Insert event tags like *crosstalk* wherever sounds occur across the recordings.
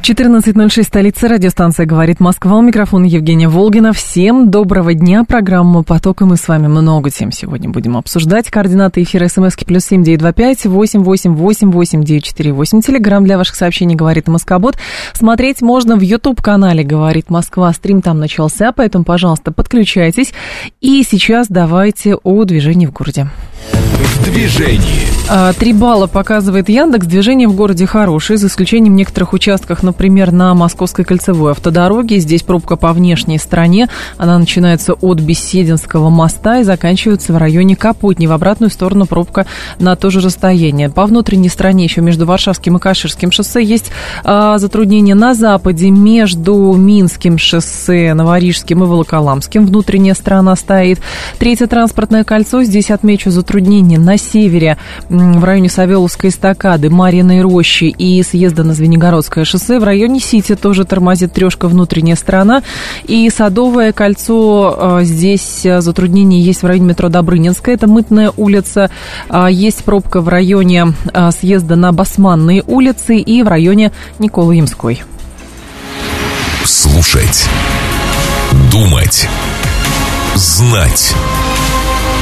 14.06, столица, радиостанция «Говорит Москва». У микрофона Евгения Волгина. Всем доброго дня. Программа «Поток» и мы с вами много тем сегодня будем обсуждать. Координаты эфира смски плюс семь девять два пять восемь восемь восемь восемь девять четыре восемь. Телеграмм для ваших сообщений «Говорит Москобот». Смотреть можно в YouTube-канале «Говорит Москва». Стрим там начался, поэтому, пожалуйста, подключайтесь. И сейчас давайте о движении в городе. В движении. А, три балла показывает Яндекс. Движение в городе хорошее, за исключением некоторых участках, например, на Московской кольцевой автодороге. Здесь пробка по внешней стороне. Она начинается от Бесединского моста и заканчивается в районе Капотни. В обратную сторону пробка на то же расстояние. По внутренней стороне еще между Варшавским и Каширским шоссе есть а, затруднения на западе между Минским шоссе, Новорижским и Волоколамским. Внутренняя сторона стоит. Третье транспортное кольцо. Здесь отмечу затруднения на севере в районе Савеловской эстакады, Марьиной рощи и съезда на Звенигородское шоссе. В районе Сити тоже тормозит трешка внутренняя сторона. И Садовое кольцо, э, здесь э, затруднения есть в районе метро Добрынинская, это Мытная улица. А, есть пробка в районе съезда на Басманные улицы и в районе Николы Ямской. Слушать. Думать. Знать.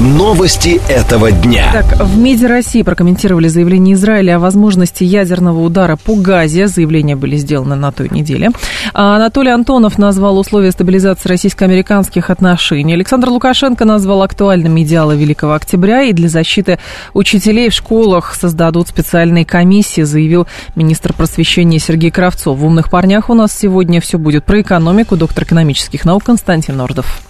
Новости этого дня. Так, в МИДе России прокомментировали заявление Израиля о возможности ядерного удара по Газе. Заявления были сделаны на той неделе. А Анатолий Антонов назвал условия стабилизации российско-американских отношений. Александр Лукашенко назвал актуальными идеалы Великого Октября и для защиты учителей в школах создадут специальные комиссии, заявил министр просвещения Сергей Кравцов. В «Умных парнях» у нас сегодня все будет про экономику. Доктор экономических наук Константин Нордов.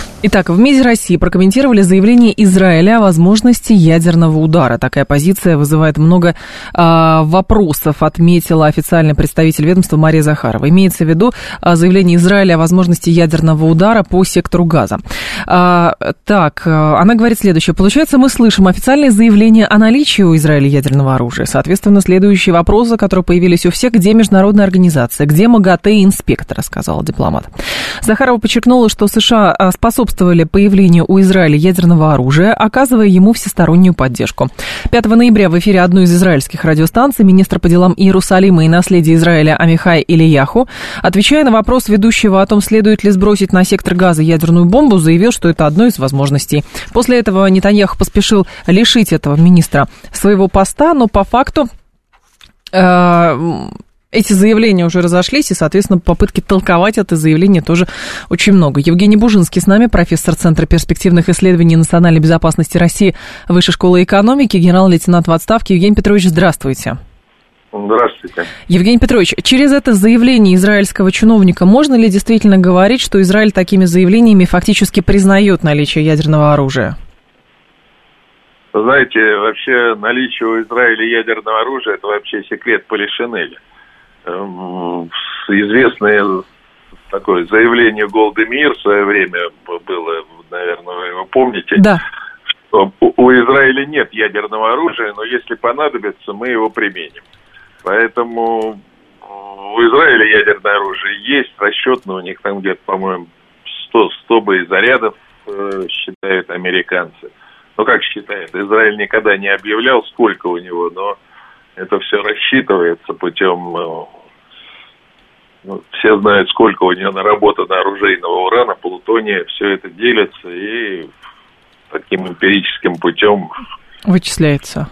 Итак, в МИДе России прокомментировали заявление Израиля о возможности ядерного удара. Такая позиция вызывает много а, вопросов, отметила официальный представитель ведомства Мария Захарова. Имеется в виду а, заявление Израиля о возможности ядерного удара по сектору газа. А, так, она говорит следующее. Получается, мы слышим официальное заявление о наличии у Израиля ядерного оружия. Соответственно, следующие вопросы, которые появились у всех, где международная организация, где МАГАТЭ и инспектор, сказал дипломат. Захарова подчеркнула, что США способствуют способствовали появлению у Израиля ядерного оружия, оказывая ему всестороннюю поддержку. 5 ноября в эфире одной из израильских радиостанций министр по делам Иерусалима и наследия Израиля Амихай Ильяху, отвечая на вопрос ведущего о том, следует ли сбросить на сектор газа ядерную бомбу, заявил, что это одно из возможностей. После этого Нетаньяху поспешил лишить этого министра своего поста, но по факту э, эти заявления уже разошлись, и, соответственно, попытки толковать это заявление тоже очень много. Евгений Бужинский с нами, профессор Центра перспективных исследований национальной безопасности России, Высшей школы экономики, генерал-лейтенант в отставке. Евгений Петрович, здравствуйте. Здравствуйте. Евгений Петрович, через это заявление израильского чиновника можно ли действительно говорить, что Израиль такими заявлениями фактически признает наличие ядерного оружия? Знаете, вообще наличие у Израиля ядерного оружия – это вообще секрет Полишинеля. Эм, известное такое заявление Голды Мир в свое время было, наверное, вы его помните. Да. Что у Израиля нет ядерного оружия, но если понадобится, мы его применим. Поэтому у Израиля ядерное оружие есть, расчетно у них там где-то, по-моему, 100, 100 боезарядов, э, считают американцы. Ну, как считают, Израиль никогда не объявлял, сколько у него, но это все рассчитывается путем... Э, ну, все знают, сколько у нее наработано оружейного урана, плутония, все это делится и таким эмпирическим путем... Вычисляется.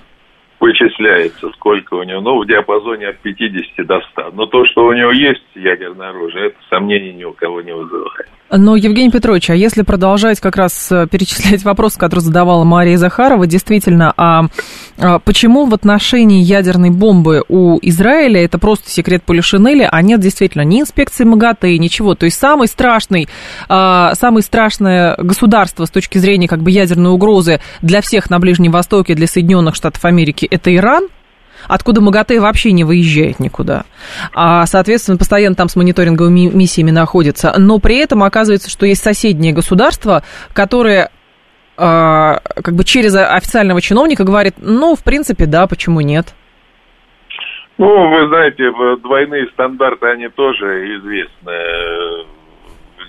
Вычисляется, сколько у нее, ну, в диапазоне от 50 до 100. Но то, что у него есть ядерное оружие, это сомнений ни у кого не вызывает. Но, Евгений Петрович, а если продолжать как раз э, перечислять вопросы, которые задавала Мария Захарова, действительно, а, а почему в отношении ядерной бомбы у Израиля это просто секрет Полишинеля, а нет действительно ни инспекции МАГАТЭ, ничего. То есть самый страшный, а, самое страшное государство с точки зрения как бы ядерной угрозы для всех на Ближнем Востоке, для Соединенных Штатов Америки, это Иран – откуда МАГАТЭ вообще не выезжает никуда. А, соответственно, постоянно там с мониторинговыми миссиями находится. Но при этом оказывается, что есть соседние государства, которые а, как бы через официального чиновника говорит, ну, в принципе, да, почему нет? Ну, вы знаете, двойные стандарты, они тоже известны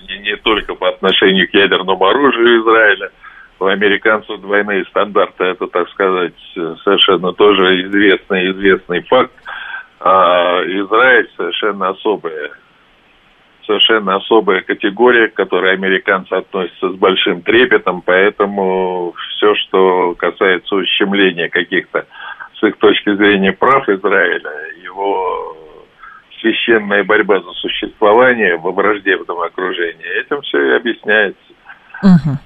не, не только по отношению к ядерному оружию Израиля. У американцев двойные стандарты, это, так сказать, совершенно тоже известный, известный факт. А Израиль совершенно особая совершенно особая категория, к которой американцы относятся с большим трепетом, поэтому все, что касается ущемления каких-то с их точки зрения прав Израиля, его священная борьба за существование во враждебном окружении, этим все и объясняется. Угу.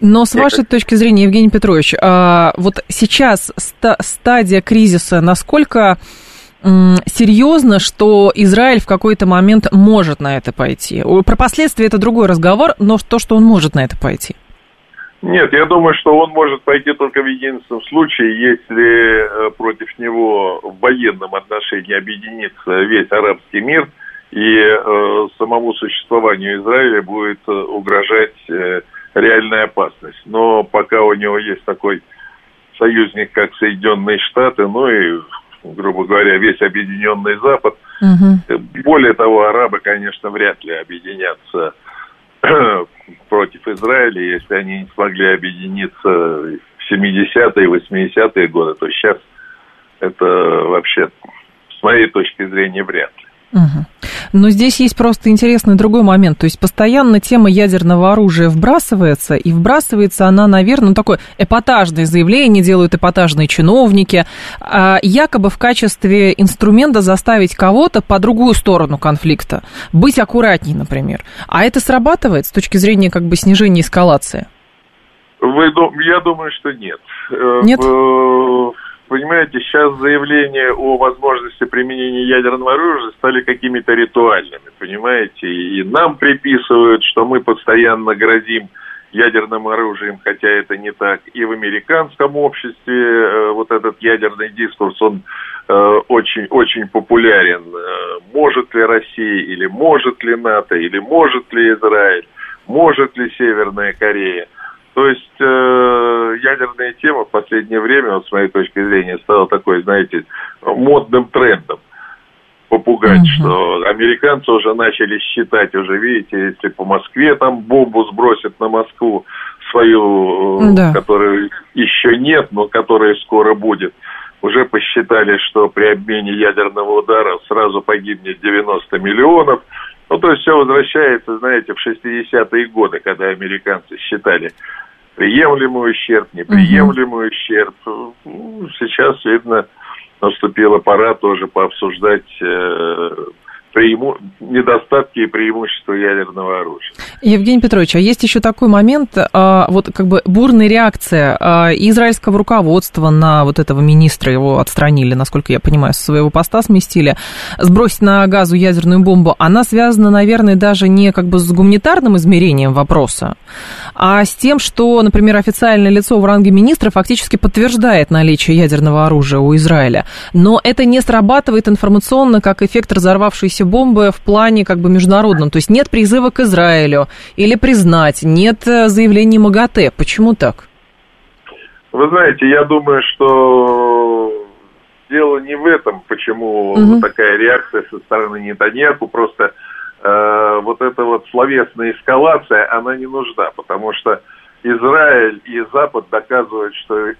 Но с вашей точки зрения, Евгений Петрович, а, вот сейчас стадия кризиса, насколько серьезно, что Израиль в какой-то момент может на это пойти? Про последствия это другой разговор, но то, что он может на это пойти. Нет, я думаю, что он может пойти только в единственном случае, если э, против него в военном отношении объединится весь арабский мир, и э, самому существованию Израиля будет э, угрожать э, реальная опасность. Но пока у него есть такой союзник, как Соединенные Штаты, ну и грубо говоря, весь объединенный Запад. Угу. Более того, арабы, конечно, вряд ли объединятся *clears throat* против Израиля, если они не смогли объединиться в 70-е, 80-е годы, то сейчас это вообще, с моей точки зрения, вряд ли. Угу. Но здесь есть просто интересный другой момент. То есть постоянно тема ядерного оружия вбрасывается, и вбрасывается она, наверное, ну, такое эпатажное заявление делают эпатажные чиновники, а якобы в качестве инструмента заставить кого-то по другую сторону конфликта быть аккуратней, например. А это срабатывает с точки зрения как бы снижения эскалации? Вы, я думаю, что нет. Э, нет? Понимаете, сейчас заявления о возможности применения ядерного оружия стали какими-то ритуальными, понимаете, и нам приписывают, что мы постоянно грозим ядерным оружием, хотя это не так. И в американском обществе э, вот этот ядерный дискурс, он очень-очень э, популярен. Э, может ли Россия, или может ли НАТО, или может ли Израиль, может ли Северная Корея – то есть э, ядерная тема в последнее время, вот с моей точки зрения, стала такой, знаете, модным трендом попугать, mm-hmm. что американцы уже начали считать, уже видите, если по Москве там бомбу сбросят на Москву свою, да. которую еще нет, но которая скоро будет, уже посчитали, что при обмене ядерного удара сразу погибнет 90 миллионов. Ну, то есть все возвращается, знаете, в 60-е годы, когда американцы считали приемлемый ущерб, неприемлемый угу. ущерб. Ну, сейчас, видно, наступила пора тоже пообсуждать э, преиму... недостатки и преимущества ядерного оружия. Евгений Петрович, а есть еще такой момент, а, вот как бы бурная реакция а, израильского руководства на вот этого министра, его отстранили, насколько я понимаю, со своего поста сместили, сбросить на газу ядерную бомбу, она связана, наверное, даже не как бы с гуманитарным измерением вопроса, а с тем, что, например, официальное лицо в ранге министра фактически подтверждает наличие ядерного оружия у Израиля, но это не срабатывает информационно как эффект разорвавшейся бомбы в плане как бы международном. То есть нет призыва к Израилю или признать, нет э, заявлений МАГАТЭ. Почему так? Вы знаете, я думаю, что дело не в этом, почему угу. такая реакция со стороны Нетаньяху. Просто э, вот эта вот словесная эскалация, она не нужна, потому что Израиль и Запад доказывают, что э,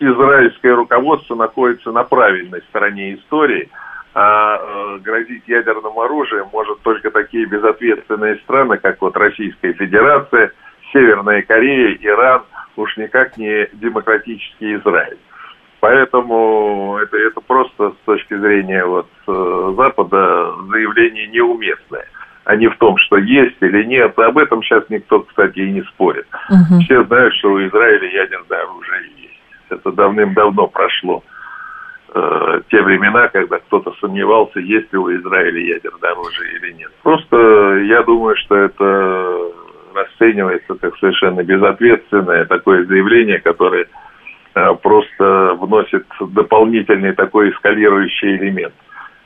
израильское руководство находится на правильной стороне истории – а э, грозить ядерным оружием может только такие безответственные страны, как вот Российская Федерация, Северная Корея, Иран, уж никак не демократический Израиль. Поэтому это, это просто с точки зрения вот, э, Запада заявление неуместное, а не в том, что есть или нет. Об этом сейчас никто, кстати, и не спорит. Угу. Все знают, что у Израиля ядерное оружие есть. Это давным-давно прошло э, те времена, когда кто-то сомневался, есть ли у Израиля ядерное оружие или нет. Просто я думаю, что это расценивается как совершенно безответственное такое заявление, которое просто вносит дополнительный такой эскалирующий элемент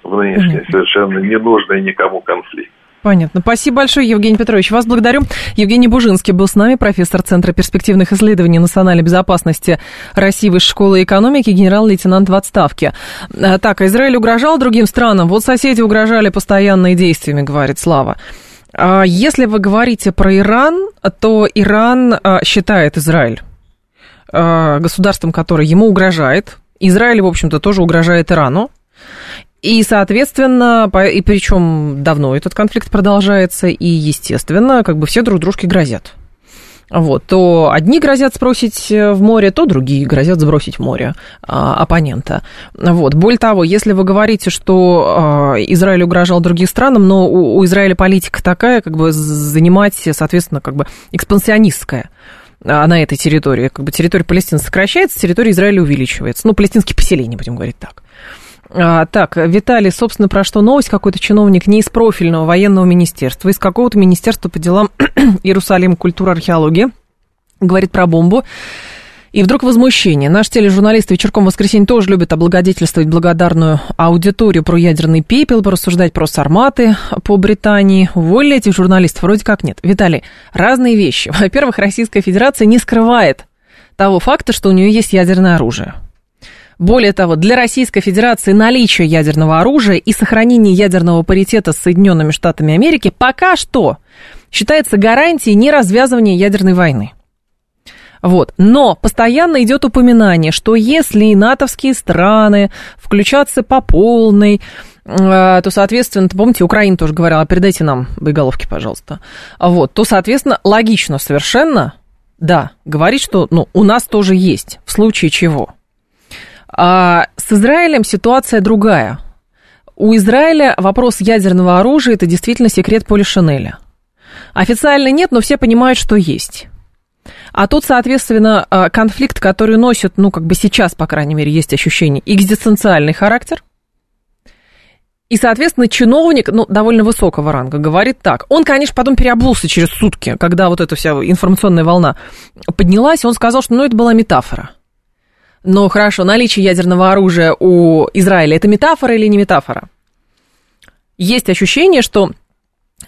в нынешний совершенно ненужный никому конфликт. Понятно. Спасибо большое, Евгений Петрович. Вас благодарю. Евгений Бужинский был с нами, профессор Центра перспективных исследований национальной безопасности России Высшей школы экономики, генерал-лейтенант в отставке. А, так, Израиль угрожал другим странам. Вот соседи угрожали постоянными действиями, говорит Слава. А, если вы говорите про Иран, то Иран а, считает Израиль государством, которое ему угрожает. Израиль, в общем-то, тоже угрожает Ирану. И, соответственно, и причем давно этот конфликт продолжается, и, естественно, как бы все друг дружке грозят. Вот, то одни грозят сбросить э, в море, то другие грозят сбросить в море а, оппонента. Вот. Более того, если вы говорите, что а, Израиль угрожал другим странам, но у, у Израиля политика такая, как бы занимать, соответственно, как бы экспансионистская на этой территории. Как бы территория Палестины сокращается, территория Израиля увеличивается. Ну, палестинские поселения, будем говорить так. А, так, Виталий, собственно, про что новость? Какой-то чиновник не из профильного военного министерства, из какого-то министерства по делам *clears throat* Иерусалим, культура, археологии, говорит про бомбу. И вдруг возмущение. Наш тележурналист вечерком в воскресенье тоже любит облагодетельствовать благодарную аудиторию про ядерный пепел, порассуждать про сарматы по Британии. Уволили этих журналистов? Вроде как нет. Виталий, разные вещи. *laughs* Во-первых, Российская Федерация не скрывает того факта, что у нее есть ядерное оружие. Более того, для Российской Федерации наличие ядерного оружия и сохранение ядерного паритета с Соединенными Штатами Америки пока что считается гарантией неразвязывания ядерной войны. Вот. Но постоянно идет упоминание, что если натовские страны включатся по полной, э, то, соответственно, помните, Украина тоже говорила, передайте нам боеголовки, пожалуйста. Вот, то, соответственно, логично совершенно, да, говорить, что ну, у нас тоже есть, в случае чего – а с Израилем ситуация другая. У Израиля вопрос ядерного оружия – это действительно секрет Поля Шинеля. Официально нет, но все понимают, что есть. А тут, соответственно, а, конфликт, который носит, ну, как бы сейчас, по крайней мере, есть ощущение, экзистенциальный характер. И, соответственно, чиновник, ну, довольно высокого ранга, говорит так. Он, конечно, потом переобулся через сутки, когда вот эта вся информационная волна поднялась, он сказал, что, ну, это была метафора. Но хорошо, наличие ядерного оружия у Израиля это метафора или не метафора? Есть ощущение, что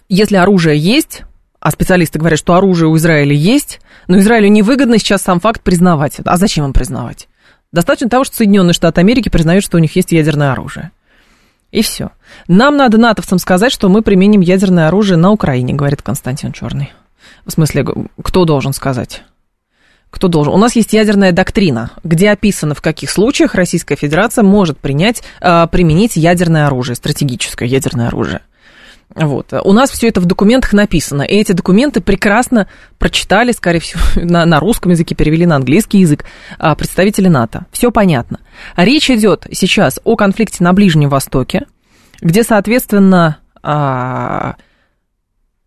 если оружие есть, а специалисты говорят, что оружие у Израиля есть, но Израилю невыгодно сейчас сам факт признавать. А зачем им признавать? Достаточно того, что Соединенные Штаты Америки признают, что у них есть ядерное оружие. И все. Нам надо натовцам сказать, что мы применим ядерное оружие на Украине, говорит Константин Черный. В смысле, кто должен сказать? кто должен. У нас есть ядерная доктрина, где описано, в каких случаях Российская Федерация может принять, э, применить ядерное оружие, стратегическое ядерное оружие. Вот. У нас все это в документах написано. И эти документы прекрасно прочитали, скорее всего, *laughs* на, на русском языке, перевели на английский язык а, представители НАТО. Все понятно. Речь идет сейчас о конфликте на Ближнем Востоке, где, соответственно, а,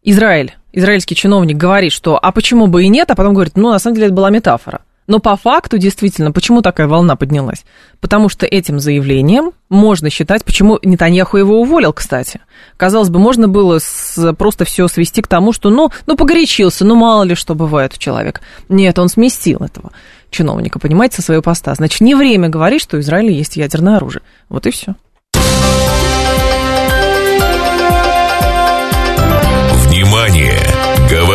Израиль израильский чиновник говорит, что а почему бы и нет, а потом говорит, ну, на самом деле это была метафора. Но по факту, действительно, почему такая волна поднялась? Потому что этим заявлением можно считать, почему Нетаньяху его уволил, кстати. Казалось бы, можно было с, просто все свести к тому, что, ну, ну, погорячился, ну, мало ли что бывает у человека. Нет, он сместил этого чиновника, понимаете, со своего поста. Значит, не время говорить, что у Израиля есть ядерное оружие. Вот и все. Внимание! Говорит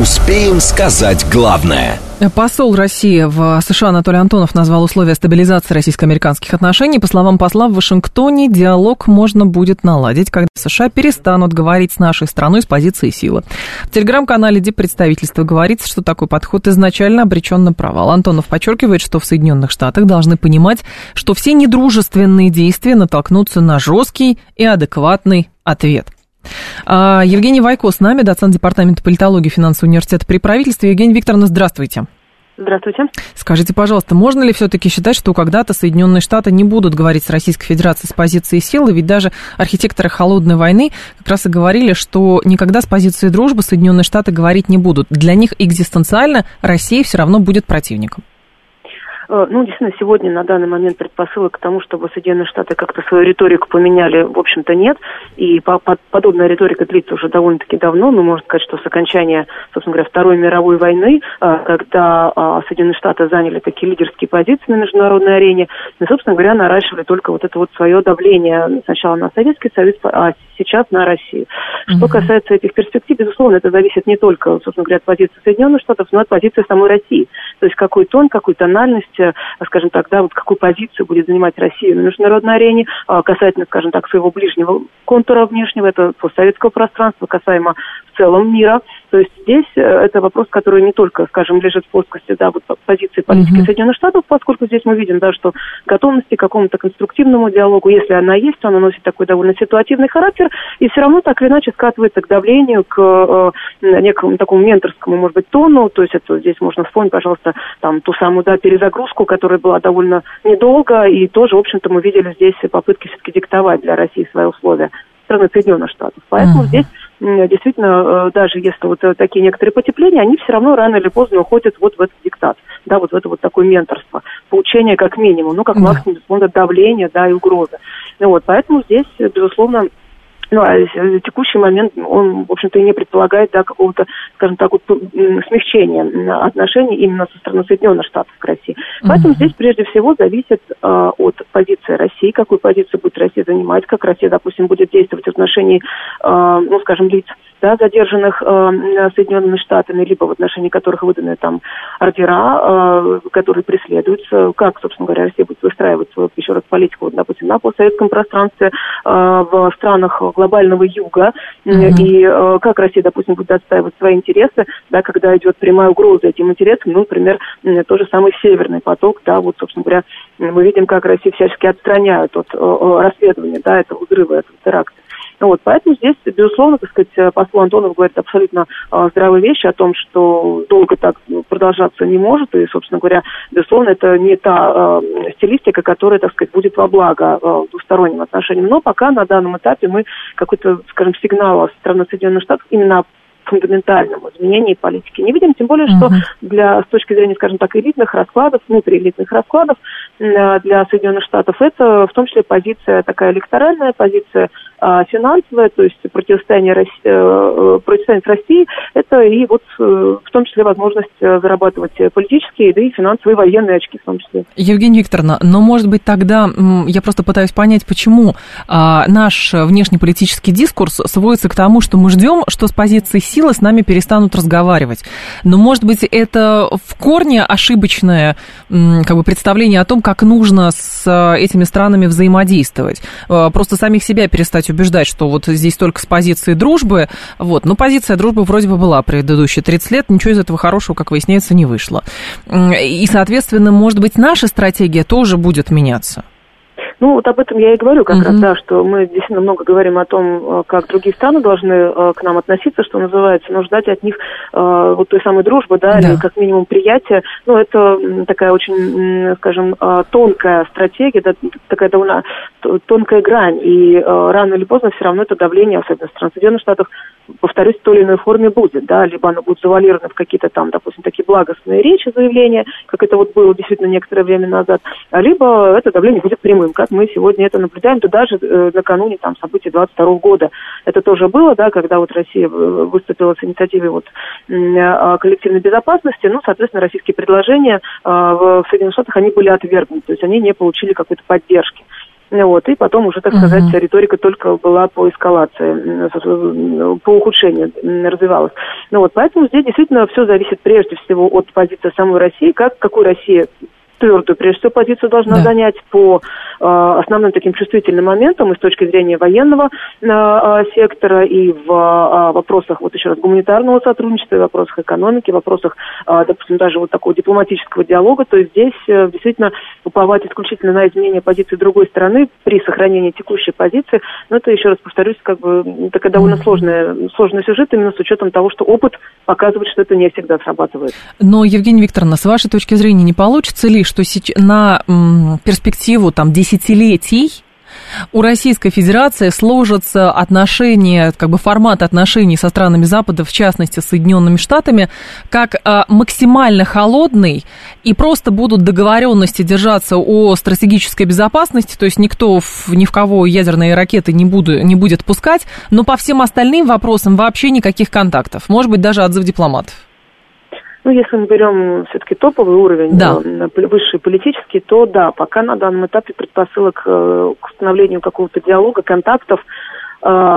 Успеем сказать главное – Посол России в США Анатолий Антонов назвал условия стабилизации российско-американских отношений. По словам посла, в Вашингтоне диалог можно будет наладить, когда США перестанут говорить с нашей страной с позиции силы. В телеграм-канале Диппредставительства говорится, что такой подход изначально обречен на провал. Антонов подчеркивает, что в Соединенных Штатах должны понимать, что все недружественные действия натолкнутся на жесткий и адекватный ответ. А, Евгений Вайко с нами, доцент Департамента политологии финансового университета при правительстве. Евгений Викторовна, здравствуйте. Здравствуйте. Скажите, пожалуйста, можно ли все-таки считать, что когда-то Соединенные Штаты не будут говорить с Российской Федерацией с позиции силы? Ведь даже архитекторы холодной войны как раз и говорили, что никогда с позиции дружбы Соединенные Штаты говорить не будут. Для них экзистенциально Россия все равно будет противником. Э, ну, действительно, сегодня на данный момент предпосылок к тому, чтобы Соединенные Штаты как-то свою риторику поменяли, в общем-то, нет. И по по подобная риторика длится уже довольно-таки давно. Ну, можно сказать, что с окончания, собственно говоря, Второй мировой войны, э, когда э, Соединенные Штаты заняли такие лидерские позиции на международной арене, и, собственно говоря, наращивали только вот это вот свое давление сначала на Советский Союз, а сейчас на Россию. Что касается этих перспектив, безусловно, это зависит не только, собственно говоря, от позиции Соединенных Штатов, но и от позиции самой России. То есть какой тон, какую тональность, э, скажем так, да, вот какую позицию будет занимать Россия на международной арене. Э, касательно, скажем так, своего ближнего контура внешнего, это постсоветского пространства, касаемо целом мира. То есть здесь э, это вопрос, который не только, скажем, лежит в плоскости да, вот позиции политики mm-hmm. Соединенных Штатов, поскольку здесь мы видим, да, что готовности к какому-то конструктивному диалогу, если она есть, она носит такой довольно ситуативный характер, и все равно так или иначе скатывается к давлению, к э, некому такому менторскому, может быть, тону. То есть это здесь можно вспомнить, пожалуйста, там ту самую да, перезагрузку, которая была довольно недолго, и тоже, в общем-то, мы видели здесь попытки все-таки диктовать для России свои условия страны Соединенных Штатов. Поэтому mm-hmm. здесь действительно, э, даже если вот э, такие некоторые потепления, они все равно рано или поздно уходят вот в этот диктат, да, вот в это вот такое менторство, поучение как минимум, ну, как максимум, безусловно, давление, да, и угрозы. Ну, вот, поэтому здесь, безусловно, ну, а текущий момент, он, в общем-то, и не предполагает, да, какого-то, скажем так, вот, смягчения отношений именно со стороны Соединенных Штатов к России. Поэтому uh-huh. здесь, прежде всего, зависит э, от позиции России, какую позицию будет Россия занимать, как Россия, допустим, будет действовать в отношении, э, ну, скажем, лиц, да, задержанных э, Соединенными Штатами, либо в отношении которых выданы там ордера, э, которые преследуются, как, собственно говоря, Россия будет выстраивать свою, еще раз, политику, вот, допустим, на постсоветском пространстве, э, в странах глобального юга, mm-hmm. и э, как Россия, допустим, будет отстаивать свои интересы, да, когда идет прямая угроза этим интересам, ну, например, тот же самый Северный поток, да, вот, собственно говоря, мы видим, как Россию всячески отстраняют от э, расследования, да, этого взрыва, этого теракта. Вот, поэтому здесь, безусловно, так сказать, посол Антонов говорит абсолютно э, здравые вещи о том, что долго так продолжаться не может, и, собственно говоря, безусловно, это не та э, стилистика, которая, так сказать, будет во благо э, двусторонним отношениям. Но пока на данном этапе мы какой-то, скажем, сигнал со стороны Соединенных Штатов именно фундаментальному изменении политики не видим, тем более, что для, с точки зрения, скажем так, элитных раскладов, внутриэлитных раскладов для Соединенных Штатов, это в том числе позиция такая электоральная, позиция а, финансовая, то есть противостояние, России, э, э, противостояние с это и вот э, в том числе возможность зарабатывать политические, да и финансовые, военные очки в том числе. Евгения Викторовна, но может быть тогда, я просто пытаюсь понять, почему а, наш внешнеполитический дискурс сводится к тому, что мы ждем, что с позиции силы с нами перестанут разговаривать. Но может быть это в корне ошибочное как бы, представление о том, как нужно с этими странами взаимодействовать. Просто самих себя перестать начать убеждать, что вот здесь только с позиции дружбы, вот, но позиция дружбы вроде бы была предыдущие 30 лет, ничего из этого хорошего, как выясняется, не вышло. И, соответственно, может быть, наша стратегия тоже будет меняться. Ну, вот об этом я и говорю как mm-hmm. раз, да, что мы действительно много говорим о том, э, как другие страны должны э, к нам относиться, что называется, но ждать от них э, вот той самой дружбы, да, да, или как минимум приятия. Ну, это такая очень, скажем, тонкая стратегия, да, такая довольно тонкая грань, и рано или поздно все равно это давление, особенно в Соединенных Штатов, повторюсь, в той или иной форме будет, да, либо оно будет завалировано в какие-то там, допустим, такие благостные речи, заявления, как это вот было действительно некоторое время назад, а либо это давление будет прямым, как мы сегодня это наблюдаем, то даже э, накануне там событий 22 года это тоже было, да, когда вот Россия выступила с инициативой вот коллективной безопасности, ну, соответственно, российские предложения а, в Соединенных Штатах, они были отвергнуты, то есть они не получили какой-то поддержки. Вот, и потом уже, так сказать, uh-huh. риторика только была по эскалации, по ухудшению развивалась. Ну вот, поэтому здесь действительно все зависит прежде всего от позиции самой России, как, какую Россия твердую, прежде всего, позицию должна да. занять по э, основным таким чувствительным моментам и с точки зрения военного э, э, сектора, и в э, вопросах, вот еще раз, гуманитарного сотрудничества, и в вопросах экономики, в вопросах, э, допустим, даже вот такого дипломатического диалога. То есть здесь э, действительно уповать исключительно на изменение позиции другой стороны при сохранении текущей позиции, но это, еще раз повторюсь, как бы такая довольно сложная, сложный сюжет именно с учетом того, что опыт показывает, что это не всегда срабатывает. Но, Евгения Викторовна, с вашей точки зрения, не получится ли, что на перспективу там, десятилетий у Российской Федерации сложатся отношения, как бы формат отношений со странами Запада, в частности, с Соединенными Штатами, как а, максимально холодный, и просто будут договоренности держаться о стратегической безопасности, то есть никто в, ни в кого ядерные ракеты не, буду, не будет пускать, но по всем остальным вопросам вообще никаких контактов, может быть, даже отзыв дипломатов. Ну, если мы берем все-таки топовый уровень, да. Э, высший политический, то да, пока на данном этапе предпосылок э, к установлению какого-то диалога, контактов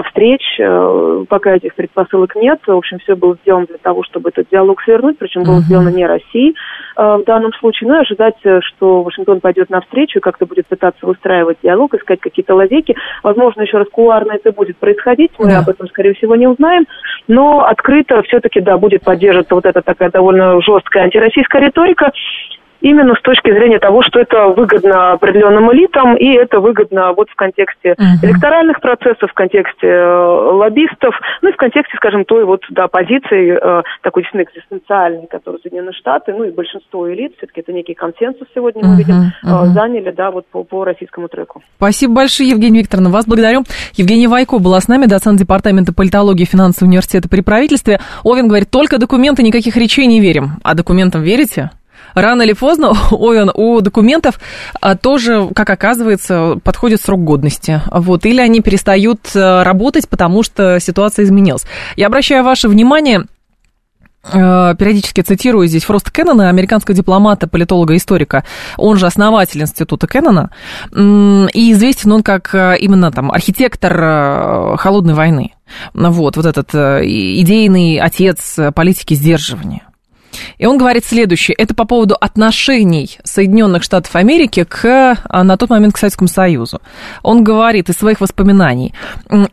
встреч, э, пока этих предпосылок нет. В общем, все было сделано для того, чтобы этот диалог свернуть, причем было uh-huh. сделано не Россией э, в данном случае. Ну и ожидать, что Вашингтон пойдет навстречу и как-то будет пытаться выстраивать диалог, искать какие-то лазейки. Возможно, еще раз кулуарно это будет происходить, мы да. об этом, скорее всего, не узнаем. Но открыто все-таки, да, будет поддерживаться вот эта такая довольно жесткая антироссийская риторика именно с точки зрения того, что это выгодно определенным элитам, и это выгодно вот в контексте uh-huh. электоральных процессов, в контексте э, лоббистов, ну и в контексте, скажем, той вот, да, позиции э, такой действительно экзистенциальной, которую Соединенные Штаты, ну и большинство элит, все-таки это некий консенсус сегодня мы uh-huh. видим, uh-huh. заняли, да, вот по, по российскому треку. Спасибо большое, Евгения Викторовна, вас благодарю. Евгения Вайко была с нами, доцент Департамента политологии и финансового университета при правительстве. Овен говорит, только документы, никаких речей не верим. А документам верите? Рано или поздно *laughs* ой, у документов а, тоже, как оказывается, подходит срок годности. Вот, или они перестают э, работать, потому что ситуация изменилась. Я обращаю ваше внимание э, периодически цитирую здесь Фроста Кеннона, американского дипломата, политолога, историка, он же основатель института Кеннона, и известен он как э, именно там архитектор холодной войны. Вот, вот этот идейный отец политики сдерживания. И он говорит следующее. Это по поводу отношений Соединенных Штатов Америки к, а, на тот момент к Советскому Союзу. Он говорит из своих воспоминаний.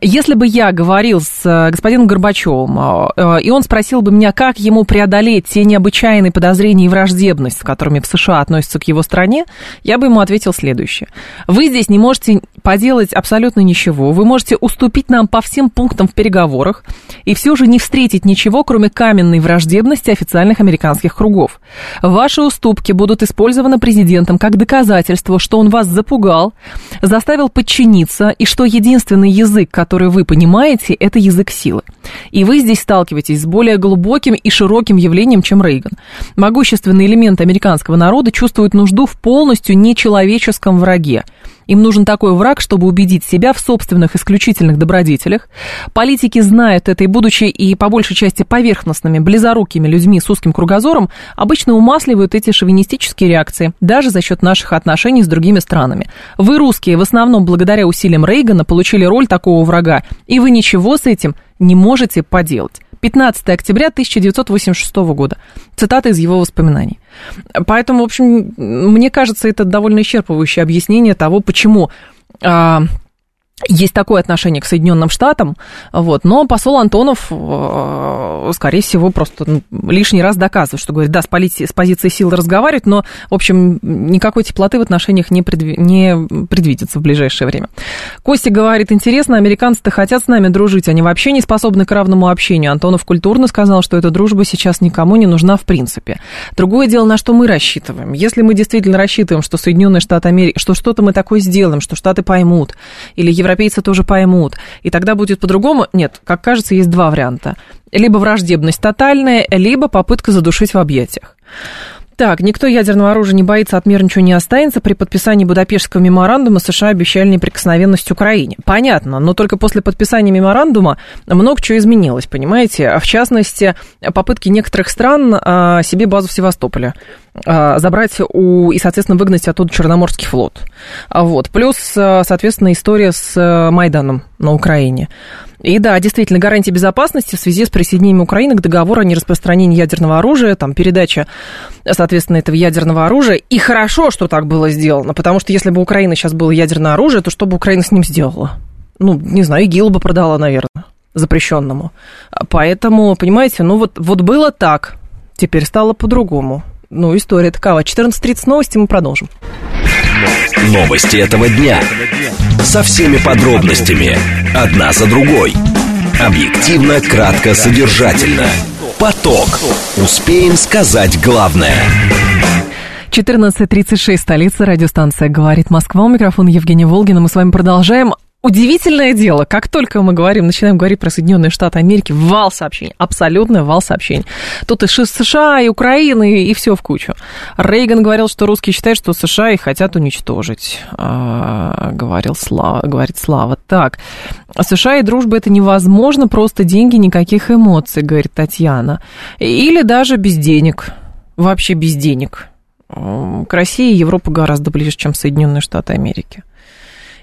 Если бы я говорил с э, господином Горбачевым, а, э, и он спросил бы меня, как ему преодолеть те необычайные подозрения и враждебность, с которыми в США относятся к его стране, я бы ему ответил следующее. Вы здесь не можете поделать абсолютно ничего. Вы можете уступить нам по всем пунктам в переговорах и все же не встретить ничего, кроме каменной враждебности официальных американских кругов. Ваши уступки будут использованы президентом как доказательство, что он вас запугал, заставил подчиниться, и что единственный язык, который вы понимаете, это язык силы. И вы здесь сталкиваетесь с более глубоким и широким явлением, чем Рейган. Могущественный элемент американского народа чувствует нужду в полностью нечеловеческом враге. Им нужен такой враг, чтобы убедить себя в собственных исключительных добродетелях. Политики знают это и, будучи и по большей части поверхностными, близорукими людьми с узким кругозором, обычно умасливают эти шовинистические реакции, даже за счет наших отношений с другими странами. Вы, русские, в основном благодаря усилиям Рейгана получили роль такого врага, и вы ничего с этим не можете поделать. 15 октября 1986 года. Цитата из его воспоминаний. Поэтому, в общем, мне кажется, это довольно исчерпывающее объяснение того, почему а, есть такое отношение к Соединенным Штатам, вот, но посол Антонов, э, скорее всего, просто ну, лишний раз доказывает, что говорит, да, с, полити- с позиции силы разговаривать, но, в общем, никакой теплоты в отношениях не, предви- не предвидится в ближайшее время. Костя говорит, интересно, американцы-то хотят с нами дружить, они вообще не способны к равному общению. Антонов культурно сказал, что эта дружба сейчас никому не нужна в принципе. Другое дело, на что мы рассчитываем. Если мы действительно рассчитываем, что Соединенные Штаты Америки, что что-то мы такое сделаем, что Штаты поймут, или европейцы тоже поймут, и тогда будет по-другому. Нет, как кажется, есть два варианта. Либо враждебность тотальная, либо попытка задушить в объятиях. Так, никто ядерного оружия не боится, от мира ничего не останется. При подписании Будапештского меморандума США обещали неприкосновенность Украине. Понятно, но только после подписания меморандума много чего изменилось, понимаете? А в частности, попытки некоторых стран а, себе базу в Севастополе забрать у, и, соответственно, выгнать оттуда Черноморский флот. Вот. Плюс, соответственно, история с Майданом на Украине. И да, действительно, гарантия безопасности в связи с присоединением Украины к договору о нераспространении ядерного оружия, там передача, соответственно, этого ядерного оружия. И хорошо, что так было сделано, потому что если бы у Украины сейчас было ядерное оружие, то что бы Украина с ним сделала? Ну, не знаю, ИГИЛ бы продала, наверное, запрещенному. Поэтому, понимаете, ну вот, вот было так, теперь стало по-другому. Ну, история такова. 14.30 новости, мы продолжим. Новости этого дня. Со всеми подробностями. Одна за другой. Объективно, кратко, содержательно. Поток. Успеем сказать главное. 14.36, столица, радиостанция «Говорит Москва». У микрофона Евгения Волгина. Мы с вами продолжаем. Удивительное дело, как только мы говорим, начинаем говорить про Соединенные Штаты Америки, вал сообщений, абсолютно вал сообщений. Тут и США, и Украина, и, и все в кучу. Рейган говорил, что русские считают, что США их хотят уничтожить, а, говорил Слава, говорит Слава. Так, США и дружба это невозможно, просто деньги, никаких эмоций, говорит Татьяна. Или даже без денег, вообще без денег. К России Европа гораздо ближе, чем Соединенные Штаты Америки.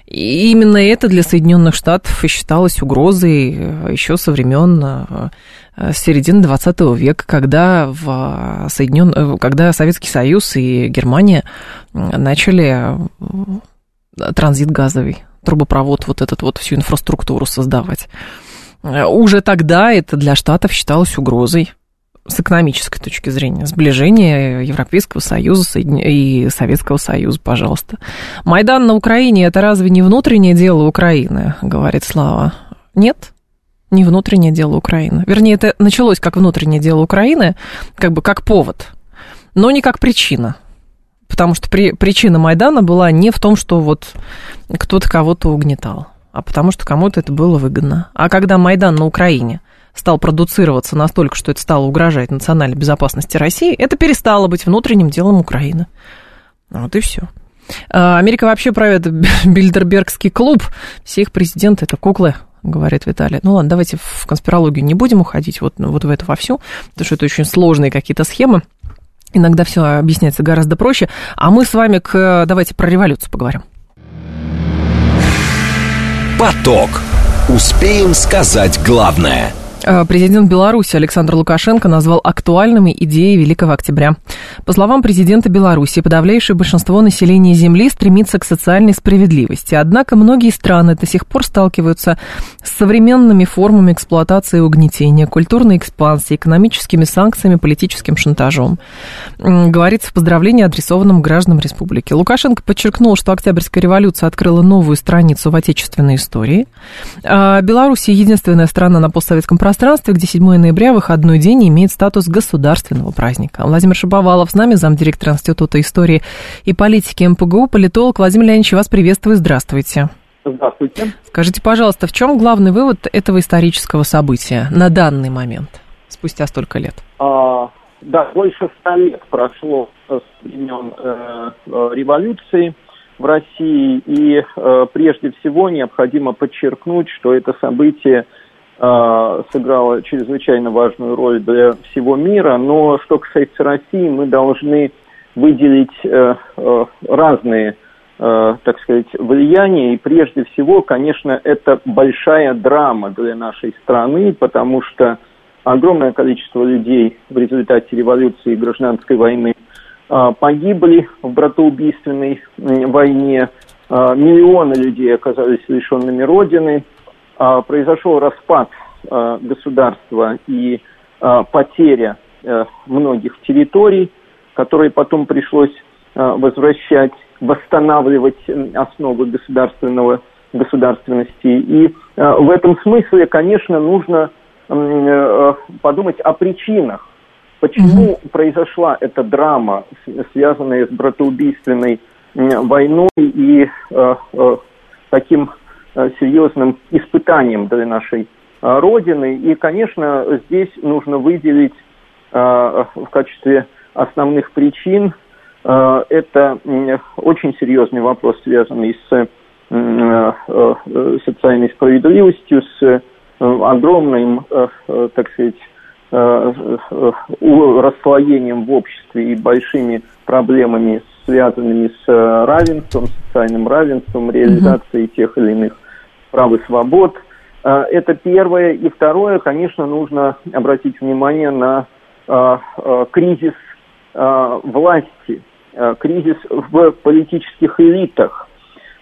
И именно это для Соединенных Штатов и считалось угрозой э, еще со времен э, середины 20 века, когда, в Соединен... Э, когда Советский Союз и Германия начали транзит газовый, трубопровод, вот этот вот всю инфраструктуру создавать. Уже тогда это для Штатов считалось угрозой с экономической точки зрения, сближение Европейского Союза и Советского Союза, пожалуйста. Майдан на Украине – это разве не внутреннее дело Украины, говорит Слава? Нет, не внутреннее дело Украины. Вернее, это началось как внутреннее дело Украины, как бы как повод, но не как причина. Потому что при, причина Майдана была не в том, что вот кто-то кого-то угнетал, а потому что кому-то это было выгодно. А когда Майдан на Украине – стал продуцироваться настолько, что это стало угрожать национальной безопасности России, это перестало быть внутренним делом Украины. Вот и все. А, Америка вообще правит *laughs* Бильдербергский клуб. Все их президенты это куклы, говорит Виталий. Ну ладно, давайте в конспирологию не будем уходить вот, вот в это во всю, потому что это очень сложные какие-то схемы. Иногда все объясняется гораздо проще. А мы с вами к, давайте про революцию поговорим. Поток. Успеем сказать главное – президент Беларуси Александр Лукашенко назвал актуальными идеи Великого Октября. По словам президента Беларуси, подавляющее большинство населения Земли стремится к социальной справедливости. Однако многие страны до сих пор сталкиваются с современными формами эксплуатации и угнетения, культурной экспансии, экономическими санкциями, политическим шантажом. Говорится в поздравлении, адресованном гражданам республики. Лукашенко подчеркнул, что Октябрьская революция открыла новую страницу в отечественной истории. А Беларусь единственная страна на постсоветском пространстве, пространстве, где 7 ноября, выходной день, имеет статус государственного праздника. Владимир Шаповалов с нами, замдиректора Института истории и политики МПГУ, политолог. Владимир Леонидович, вас приветствую, здравствуйте. Здравствуйте. Скажите, пожалуйста, в чем главный вывод этого исторического события на данный момент, спустя столько лет? А, да, больше ста лет прошло с времен э, э, революции в России, и э, прежде всего необходимо подчеркнуть, что это событие сыграла чрезвычайно важную роль для всего мира, но что касается России, мы должны выделить э, э, разные, так сказать, влияния, и прежде всего, конечно, это большая драма для нашей страны, потому что огромное количество людей в результате революции и гражданской войны погибли в братоубийственной войне, миллионы людей оказались лишенными родины, а, произошел распад а, государства и а, потеря э, многих территорий, которые потом пришлось возвращать, восстанавливать основы государственного государственности. И в этом смысле, конечно, нужно э, подумать о причинах, почему mm произошла эта драма, связанная с братоубийственной войной и э, таким серьезным испытанием для нашей э, Родины. И, конечно, здесь нужно выделить э, в качестве основных причин это очень серьезный вопрос, связанный с социальной справедливостью, с огромным, так сказать, расслоением в обществе и большими проблемами, связанными с равенством, социальным равенством, реализацией тех или иных прав и свобод. А, это первое. И второе, конечно, нужно обратить внимание на а, а, кризис власти, кризис в политических элитах,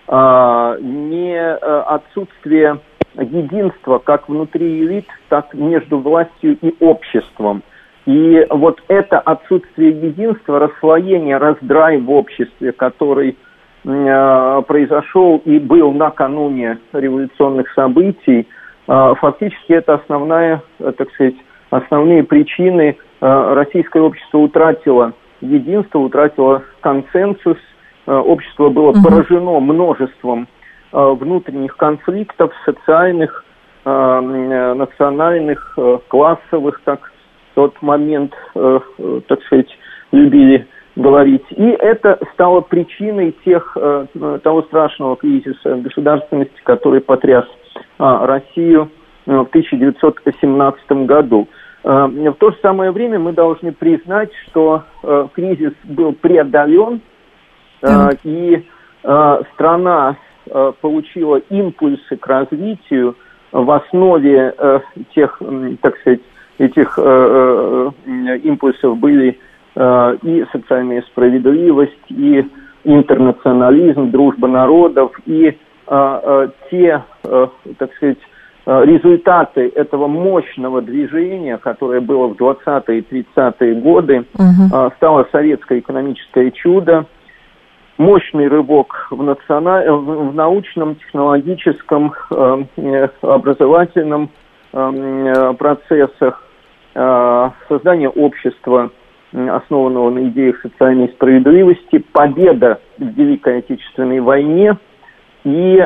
не отсутствие единства как внутри элит, так между властью и обществом. И вот это отсутствие единства, расслоение, раздрай в обществе, который Э, произошел и был накануне революционных событий, э, фактически это основная, э, так сказать, основные причины российское общество утратило единство, утратило консенсус, общество было угу. поражено множеством внутренних конфликтов, социальных, национальных, классовых, как в тот момент, так сказать, любили говорить. И это стало причиной тех, того страшного кризиса государственности, который потряс Россию в 1917 году. Э, в то же самое время мы должны признать, что э, кризис был преодолен, э, и страна получила импульсы к развитию в основе тех, так сказать, этих импульсов были и социальная справедливость, и интернационализм, дружба народов, и те, так сказать, Э, результаты этого мощного движения, которое было в 20-е и 30-е годы, угу. стало советское экономическое чудо, мощный рывок в, национа... в научном, технологическом, э, образовательном процессах, создание общества, основанного на идеях социальной справедливости, победа в Великой Отечественной войне и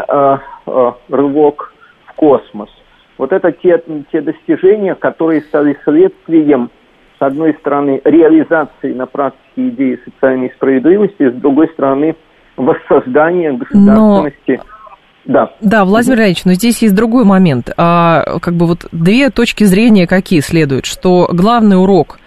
рывок космос. Вот это те, те достижения, которые стали следствием, с одной стороны, реализации на практике идеи социальной справедливости, с другой стороны, воссоздания государственности. Но... Да. Да, Владимир Ильич, но здесь есть другой момент. А, как бы вот две точки зрения какие следуют, что главный урок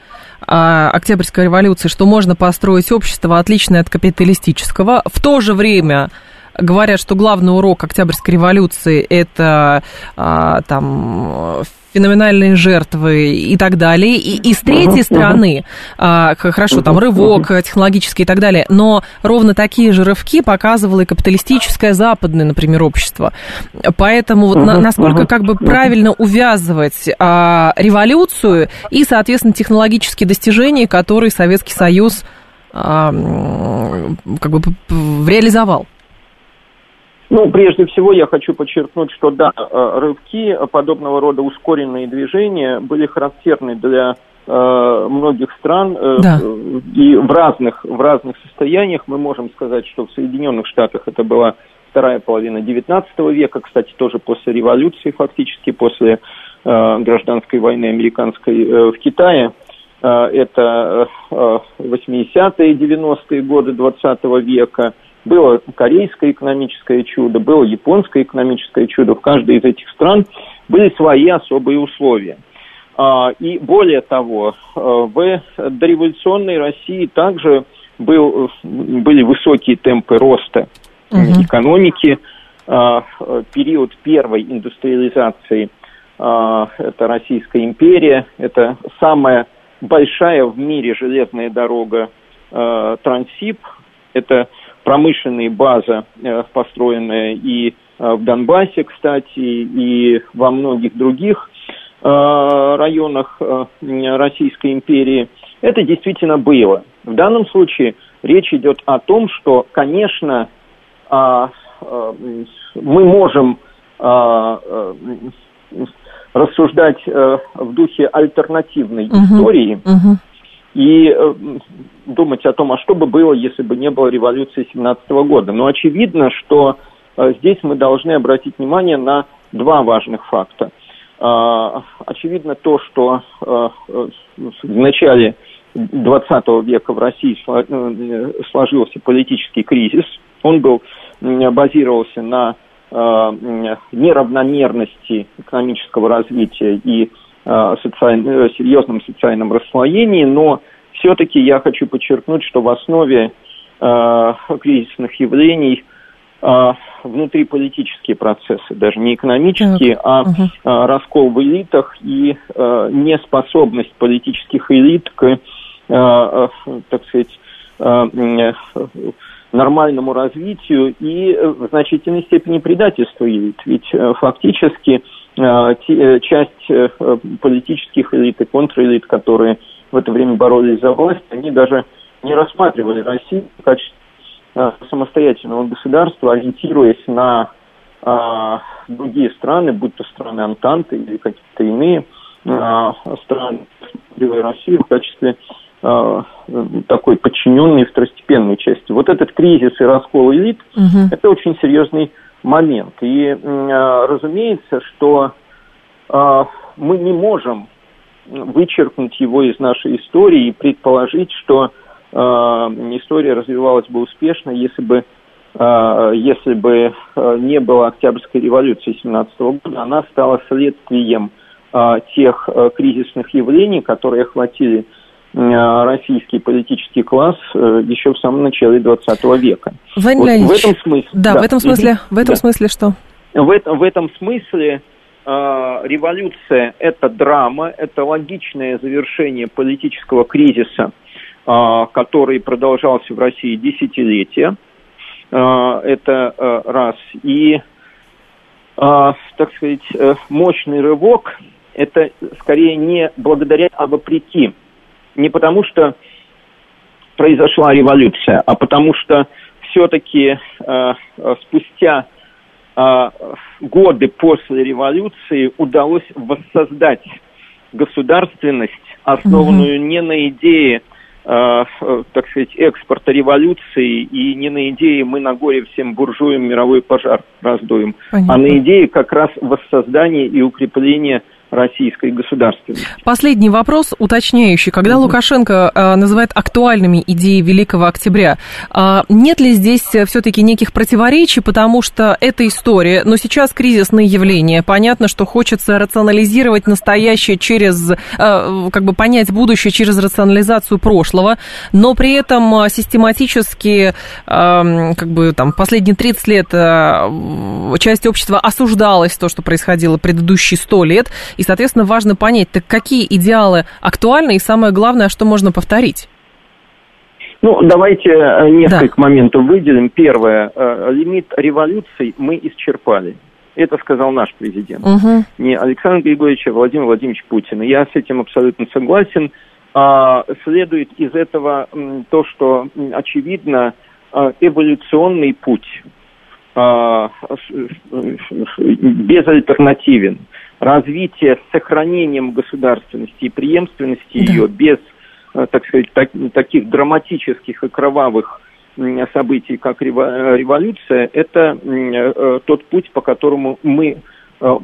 Октябрьской революции, что можно построить общество отличное от капиталистического, в то же время говорят, что главный урок Октябрьской революции это а, там феноменальные жертвы и так далее. И, и с третьей стороны, а, хорошо, там рывок технологический и так далее, но ровно такие же рывки показывало и капиталистическое западное, например, общество. Поэтому вот на, насколько как бы правильно увязывать а, революцию и, соответственно, технологические достижения, которые Советский Союз а, как бы реализовал. Ну, прежде всего, я хочу подчеркнуть, что да, э, рывки, подобного рода ускоренные движения были характерны для э, многих стран э, да. и в разных, в разных состояниях. Мы можем сказать, что в Соединенных Штатах это была вторая половина XIX века, кстати, тоже после революции, фактически после гражданской войны американской в Китае. это 80-е, 90-е годы XX века – было корейское экономическое чудо, было японское экономическое чудо. В каждой из этих стран были свои особые условия. А, и более того, э, в дореволюционной России также был, были высокие темпы роста угу. экономики. А, период первой индустриализации а, это Российская империя, это самая большая в мире железная дорога Трансип, это промышленная база, э, построенная и э, в Донбассе, кстати, и во многих других э, районах Российской империи, это действительно было. В данном случае речь идет о том, что, конечно, а, мы можем рассуждать в духе альтернативной угу, истории, угу и э, думать о том, а что бы было, если бы не было революции 17 года. Но очевидно, что э, здесь мы должны обратить внимание на два важных факта. Э, очевидно то, что э, в начале 20 века в России сложился политический кризис. Он был, базировался на неравномерности экономического развития и Э, социаль... Э, серьезном социальном расслоении, но все-таки я хочу подчеркнуть, что в основе э, кризисных явлений э, внутриполитические процессы, даже не экономические, так. а угу. э, раскол в элитах и э, неспособность политических элит к, э, э, так сказать, э, нормальному развитию и в значительной степени предательство элит. Ведь э, фактически Э, э, часть э, политических элит и контрэлит, которые в это время боролись за власть, они даже не рассматривали Россию в качестве самостоятельного государства, ориентируясь на другие страны, будь то страны Антанты или какие-то иные страны, Россию в качестве э, такой подчиненной второстепенной части. Вот этот кризис и раскол элит угу. – это очень серьезный момент. И, э, разумеется, что э, мы не можем вычеркнуть его из нашей истории и предположить, что э, история развивалась бы успешно, если бы если бы не было Октябрьской революции 17 года, она стала следствием тех кризисных явлений, которые охватили российский политический класс э, еще в самом начале 20 века. Владимир вот в этом смысле. Да, да, в этом смысле. В этом да. смысле что? В, это, в этом смысле э, революция это драма, это логичное завершение политического кризиса, э, который продолжался в России десятилетия. Э, это э, раз. И, э, так сказать, э, мощный рывок это скорее не благодаря, а вопреки не потому, что произошла революция, а потому что все-таки э, спустя э, годы после революции удалось воссоздать государственность, основанную угу. не на идее, э, так сказать, экспорта революции и не на идее мы на горе всем буржуям мировой пожар раздуем, Понятно. а на идее как раз воссоздания и укрепления российской государственности. Последний вопрос, уточняющий. Когда mm Лукашенко э, называет актуальными идеи Великого Октября, э, нет ли здесь все-таки неких противоречий, потому что это история, но сейчас кризисные явления. Понятно, что хочется рационализировать настоящее через, э, как бы понять будущее через рационализацию прошлого, но при этом э, систематически, э, как бы там последние 30 лет э, часть общества осуждалась то, что происходило предыдущие 100 лет, и, соответственно, важно понять, так какие идеалы актуальны, и самое главное, что можно повторить? Ну, давайте э, несколько да. моментов выделим. Первое. Э, лимит революций мы исчерпали. Это сказал наш президент. Угу. Не Александр Григорьевич, а Владимир Владимирович Путин. я с этим абсолютно согласен. А, следует из этого то, что, очевидно, э, эволюционный путь а, безальтернативен развитие с сохранением государственности и преемственности да. ее без, э, так сказать, так, таких драматических и кровавых событий, как революция, это э, тот путь, по которому мы э,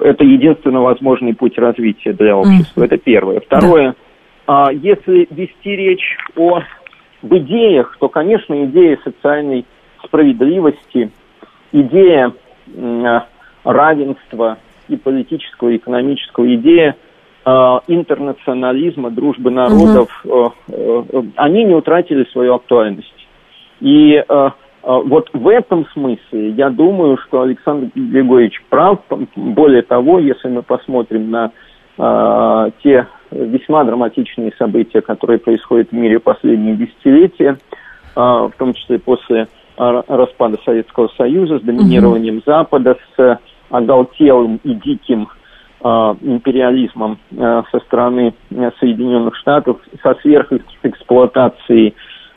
это единственно возможный путь развития для общества. Mm. Это первое. Второе, да. если вести речь о об идеях, то, конечно, идея социальной справедливости, идея равенства, и политического, и экономического идея э, интернационализма, дружбы народов, угу. э, э, они не утратили свою актуальность. И э, э, вот в этом смысле я думаю, что Александр Григорьевич прав. Более того, если мы посмотрим на э, те весьма драматичные события, которые происходят в мире последние десятилетия, э, в том числе после распада Советского Союза, с доминированием угу. Запада, с оголтелым и диким э, империализмом э, со стороны э, Соединенных Штатов, со сверхэксплуатацией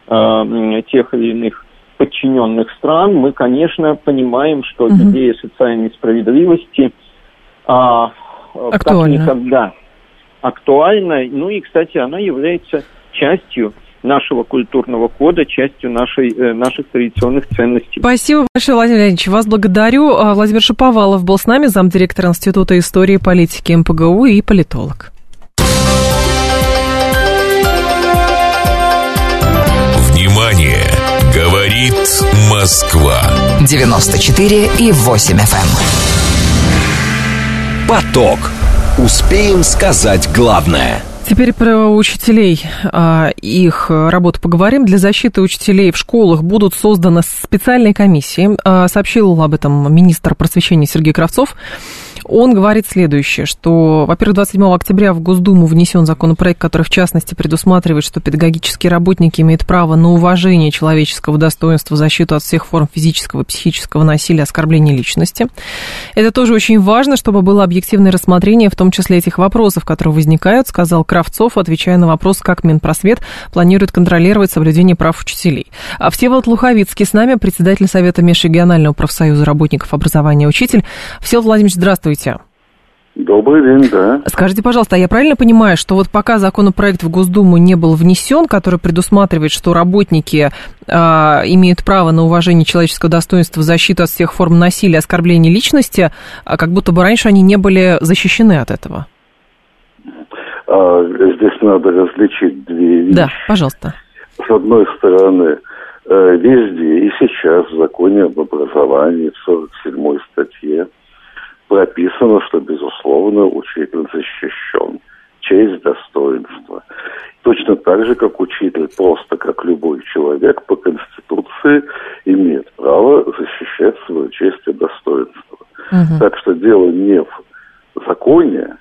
тех или иных подчиненных стран, мы, конечно, понимаем, что угу. идея социальной справедливости э, как никогда актуальна. Ну и, кстати, она является частью нашего культурного кода, частью нашей, э, наших традиционных ценностей. Спасибо большое, Владимир Леонидович. Вас благодарю. А, Владимир Шиповалов был с нами, замдиректора Института истории и политики МПГУ и политолог. Внимание! Говорит Москва. 94 и 8 FM. Эм. Поток. Успеем сказать главное – Теперь про учителей, а, их работу поговорим. Для защиты учителей в школах будут созданы специальные комиссии. А, сообщил об этом министр просвещения Сергей Кравцов. Он говорит следующее, что, во-первых, 27 октября в Госдуму внесен законопроект, который, в частности, предусматривает, что педагогические работники имеют право на уважение человеческого достоинства, защиту от всех форм физического и психического насилия, оскорбления личности. Это тоже очень важно, чтобы было объективное рассмотрение, в том числе этих вопросов, которые возникают, сказал Кравцов, отвечая на вопрос, как Минпросвет планирует контролировать соблюдение прав учителей. А Всеволод Луховицкий с нами, председатель Совета Межрегионального профсоюза работников образования «Учитель». Всеволод Владимирович, здравствуйте. Добрый день, да. Скажите, пожалуйста, а я правильно понимаю, что вот пока законопроект в Госдуму не был внесен, который предусматривает, что работники э, имеют право на уважение человеческого достоинства, защиту от всех форм насилия, оскорбления личности, а как будто бы раньше они не были защищены от этого? А, здесь надо различить две вещи. Да, пожалуйста. С одной стороны, э, везде и сейчас в законе об образовании в 47 статье прописано, что, безусловно, учитель защищен. Честь, достоинство. Точно так же, как учитель, просто как любой человек по Конституции имеет право защищать свою честь и достоинство. Угу. Так что дело не в законе,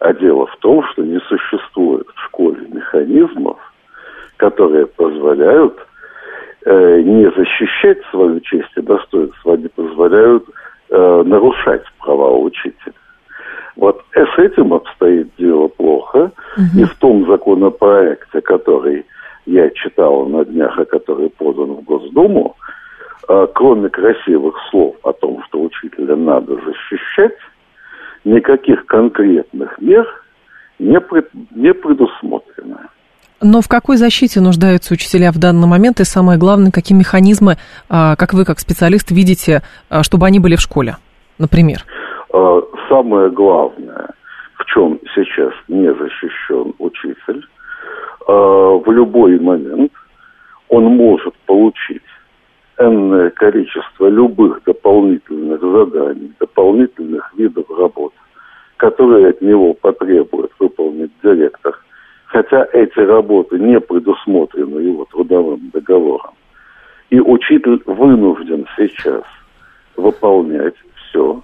а дело в том, что не существует в школе механизмов, которые позволяют э, не защищать свою честь и достоинство, они позволяют э, нарушать права учителя. Вот с этим обстоит дело плохо. Угу. И в том законопроекте, который я читал на днях, а который подан в Госдуму, э, кроме красивых слов о том, что учителя надо защищать, никаких конкретных мер не, пред, не предусмотрено. Но в какой защите нуждаются учителя в данный момент? И самое главное, какие механизмы, а, как вы, как специалист, видите, а, чтобы они были в школе, например? А, самое главное, в чем сейчас не защищен учитель, в любой момент он может получить энное количество любых дополнительных заданий, дополнительных видов работ, которые от него потребует выполнить директор – хотя эти работы не предусмотрены его трудовым договором. И учитель вынужден сейчас выполнять все,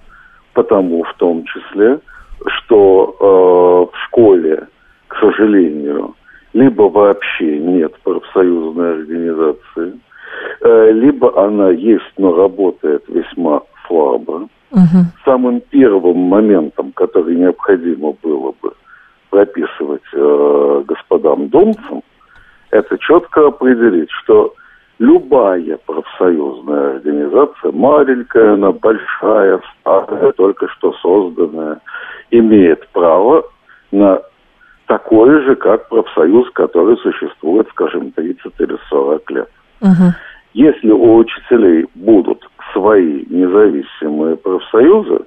потому в том числе, что э, в школе, к сожалению, либо вообще нет профсоюзной организации, э, либо она есть, но работает весьма слабо. Угу. Самым первым моментом, который необходимо было бы прописывать э, господам домцам, это четко определить, что любая профсоюзная организация, маленькая она, большая, старая, только что созданная, имеет право на такое же, как профсоюз, который существует, скажем, 30 или 40 лет. Угу. Если у учителей будут свои независимые профсоюзы,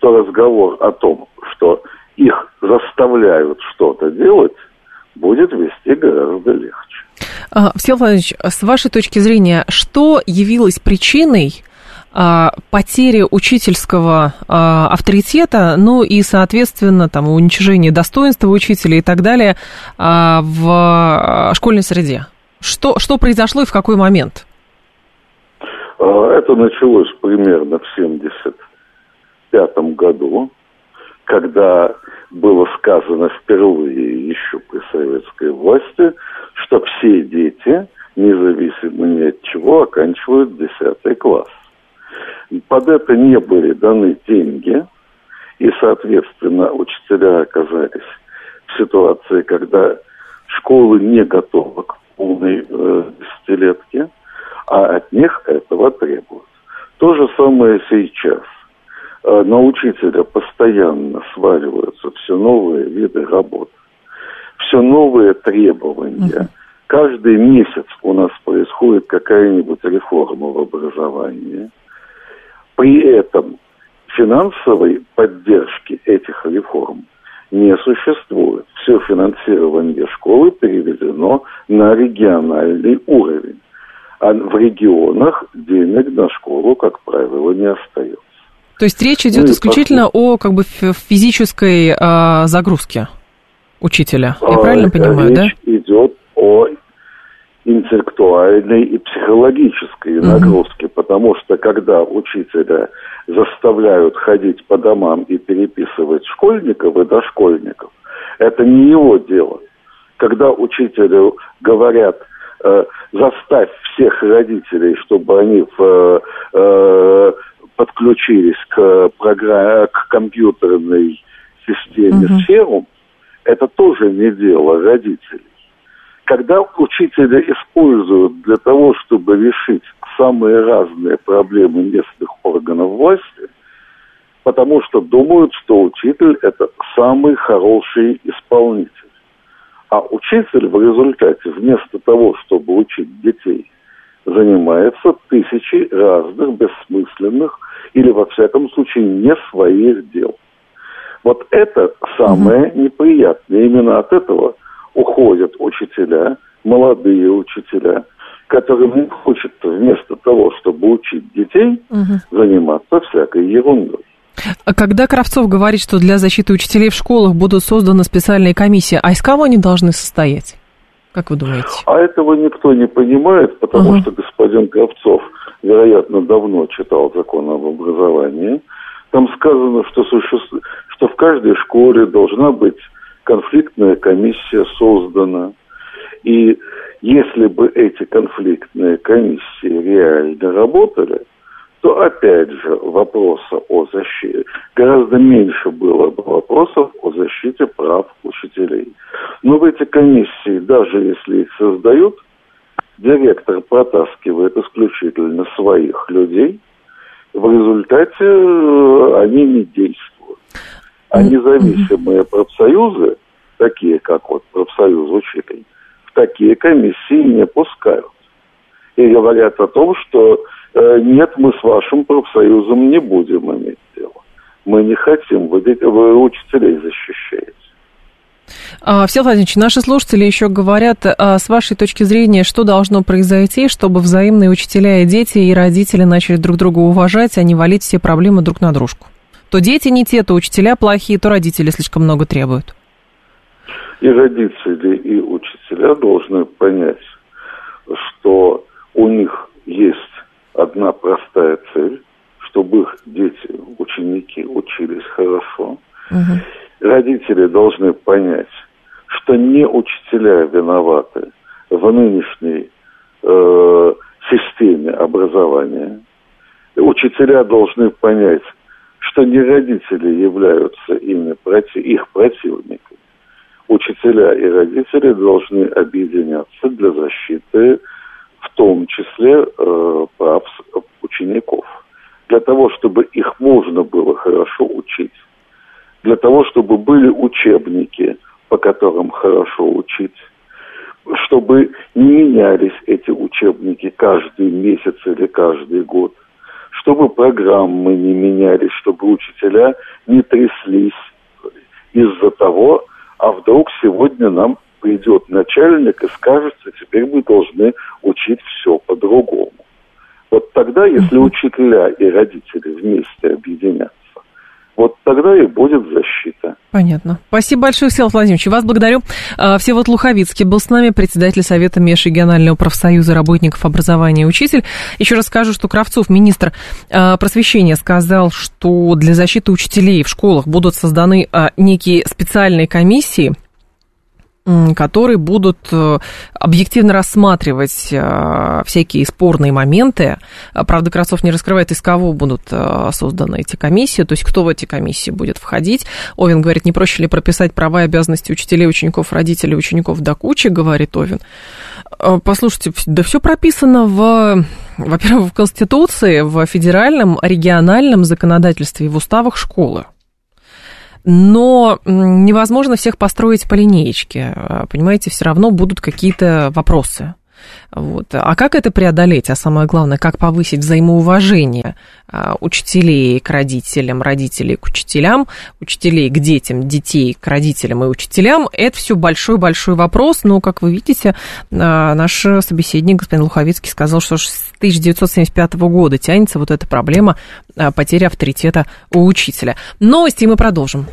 то разговор о том, что их заставляют что-то делать, будет вести гораздо легче. А, Всеволод Владимирович, с вашей точки зрения, что явилось причиной а, потери учительского а, авторитета, ну и, соответственно, там, уничижения достоинства учителя и так далее в школьной среде? Что, что произошло и в какой момент? Это началось примерно в 1975 году, когда было сказано впервые еще при советской власти, что все дети, независимо ни от чего, оканчивают 10 класс. Под это не были даны деньги, и, соответственно, учителя оказались в ситуации, когда школы не готовы к полной э, а от них этого требуют. То же самое сейчас – на учителя постоянно сваливаются все новые виды работ, все новые требования. Каждый месяц у нас происходит какая-нибудь реформа в образовании. При этом финансовой поддержки этих реформ не существует. Все финансирование школы переведено на региональный уровень. А в регионах денег на школу, как правило, не остается. То есть речь идет ну, исключительно о как бы физической э, загрузке учителя. Я а, правильно понимаю, речь да? идет о интеллектуальной и психологической угу. нагрузке, потому что когда учителя заставляют ходить по домам и переписывать школьников и дошкольников, это не его дело. Когда учителю говорят, э, заставь всех родителей, чтобы они в э, подключились к, программе, к компьютерной системе угу. сферу, это тоже не дело родителей. Когда учителя используют для того, чтобы решить самые разные проблемы местных органов власти, потому что думают, что учитель – это самый хороший исполнитель. А учитель в результате, вместо того, чтобы учить детей, занимается тысячей разных бессмысленных или, во всяком случае, не своих дел. Вот это самое угу. неприятное. Именно от этого уходят учителя, молодые учителя, которым не хочется вместо того, чтобы учить детей, угу. заниматься всякой ерундой. А когда Кравцов говорит, что для защиты учителей в школах будут созданы специальные комиссии, а из кого они должны состоять? Как вы думаете? А этого никто не понимает, потому uh что господин Кравцов, вероятно, давно читал закон об образовании. Там сказано, что, существует, что в каждой школе должна быть конфликтная комиссия создана. И если бы эти конфликтные комиссии реально работали, то опять же вопроса о защите, гораздо меньше было бы вопросов о защите прав учителей. Но в эти комиссии, даже если их создают, директор протаскивает исключительно своих людей, в результате э, они не действуют. А независимые профсоюзы, такие как вот профсоюз учителей, в такие комиссии не пускают. И говорят о том, что нет, мы с вашим профсоюзом не будем иметь дело. Мы не хотим, вы, вы учителей защищаете. А, Всеволод Владимирович, наши слушатели еще говорят, а, с вашей точки зрения, что должно произойти, чтобы взаимные учителя и дети, и родители начали друг друга уважать, а не валить все проблемы друг на дружку? То дети не те, то учителя плохие, то родители слишком много требуют. И родители, и учителя должны понять, что у них есть одна простая цель, чтобы их дети, ученики учились хорошо. Угу. Родители должны понять, что не учителя виноваты в нынешней э, системе образования. Учителя должны понять, что не родители являются ими, их противниками. Учителя и родители должны объединяться для защиты в том числе э, прав учеников. Для того, чтобы их можно было хорошо учить. Для того, чтобы были учебники, по которым хорошо учить. Чтобы не менялись эти учебники каждый месяц или каждый год. Чтобы программы не менялись, чтобы учителя не тряслись из-за того, а вдруг сегодня нам придет начальник и скажет, что теперь мы должны учить все по-другому. Вот тогда, если учителя и родители вместе объединятся, вот тогда и будет защита. Понятно. Спасибо большое, Всеволод Владимирович. Вас благодарю. А, Всеволод Луховицкий был с нами, председатель Совета Межрегионального профсоюза работников образования и учитель. Еще раз скажу, что Кравцов, министр а, просвещения, сказал, что для защиты учителей в школах будут созданы а, некие специальные комиссии, которые будут э, объективно рассматривать э, всякие спорные моменты. Правда, Красов не раскрывает, из кого будут э, созданы эти комиссии, то есть кто в эти комиссии будет входить. Овен говорит, не проще ли прописать права и обязанности учителей, учеников, родителей, учеников до кучи, говорит Овен. Послушайте, да все прописано в, во-первых, в Конституции, в федеральном, региональном законодательстве и в уставах школы но невозможно всех построить по линеечке. Понимаете, все равно будут какие-то вопросы. Вот. А как это преодолеть? А самое главное, как повысить взаимоуважение а, учителей к родителям, родителей к учителям, учителей к детям, детей к родителям и учителям? Это все большой-большой вопрос, но, как вы видите, а, наш собеседник, господин Луховицкий, сказал, что с 1975 года тянется вот эта проблема потери авторитета у учителя. Новости мы продолжим.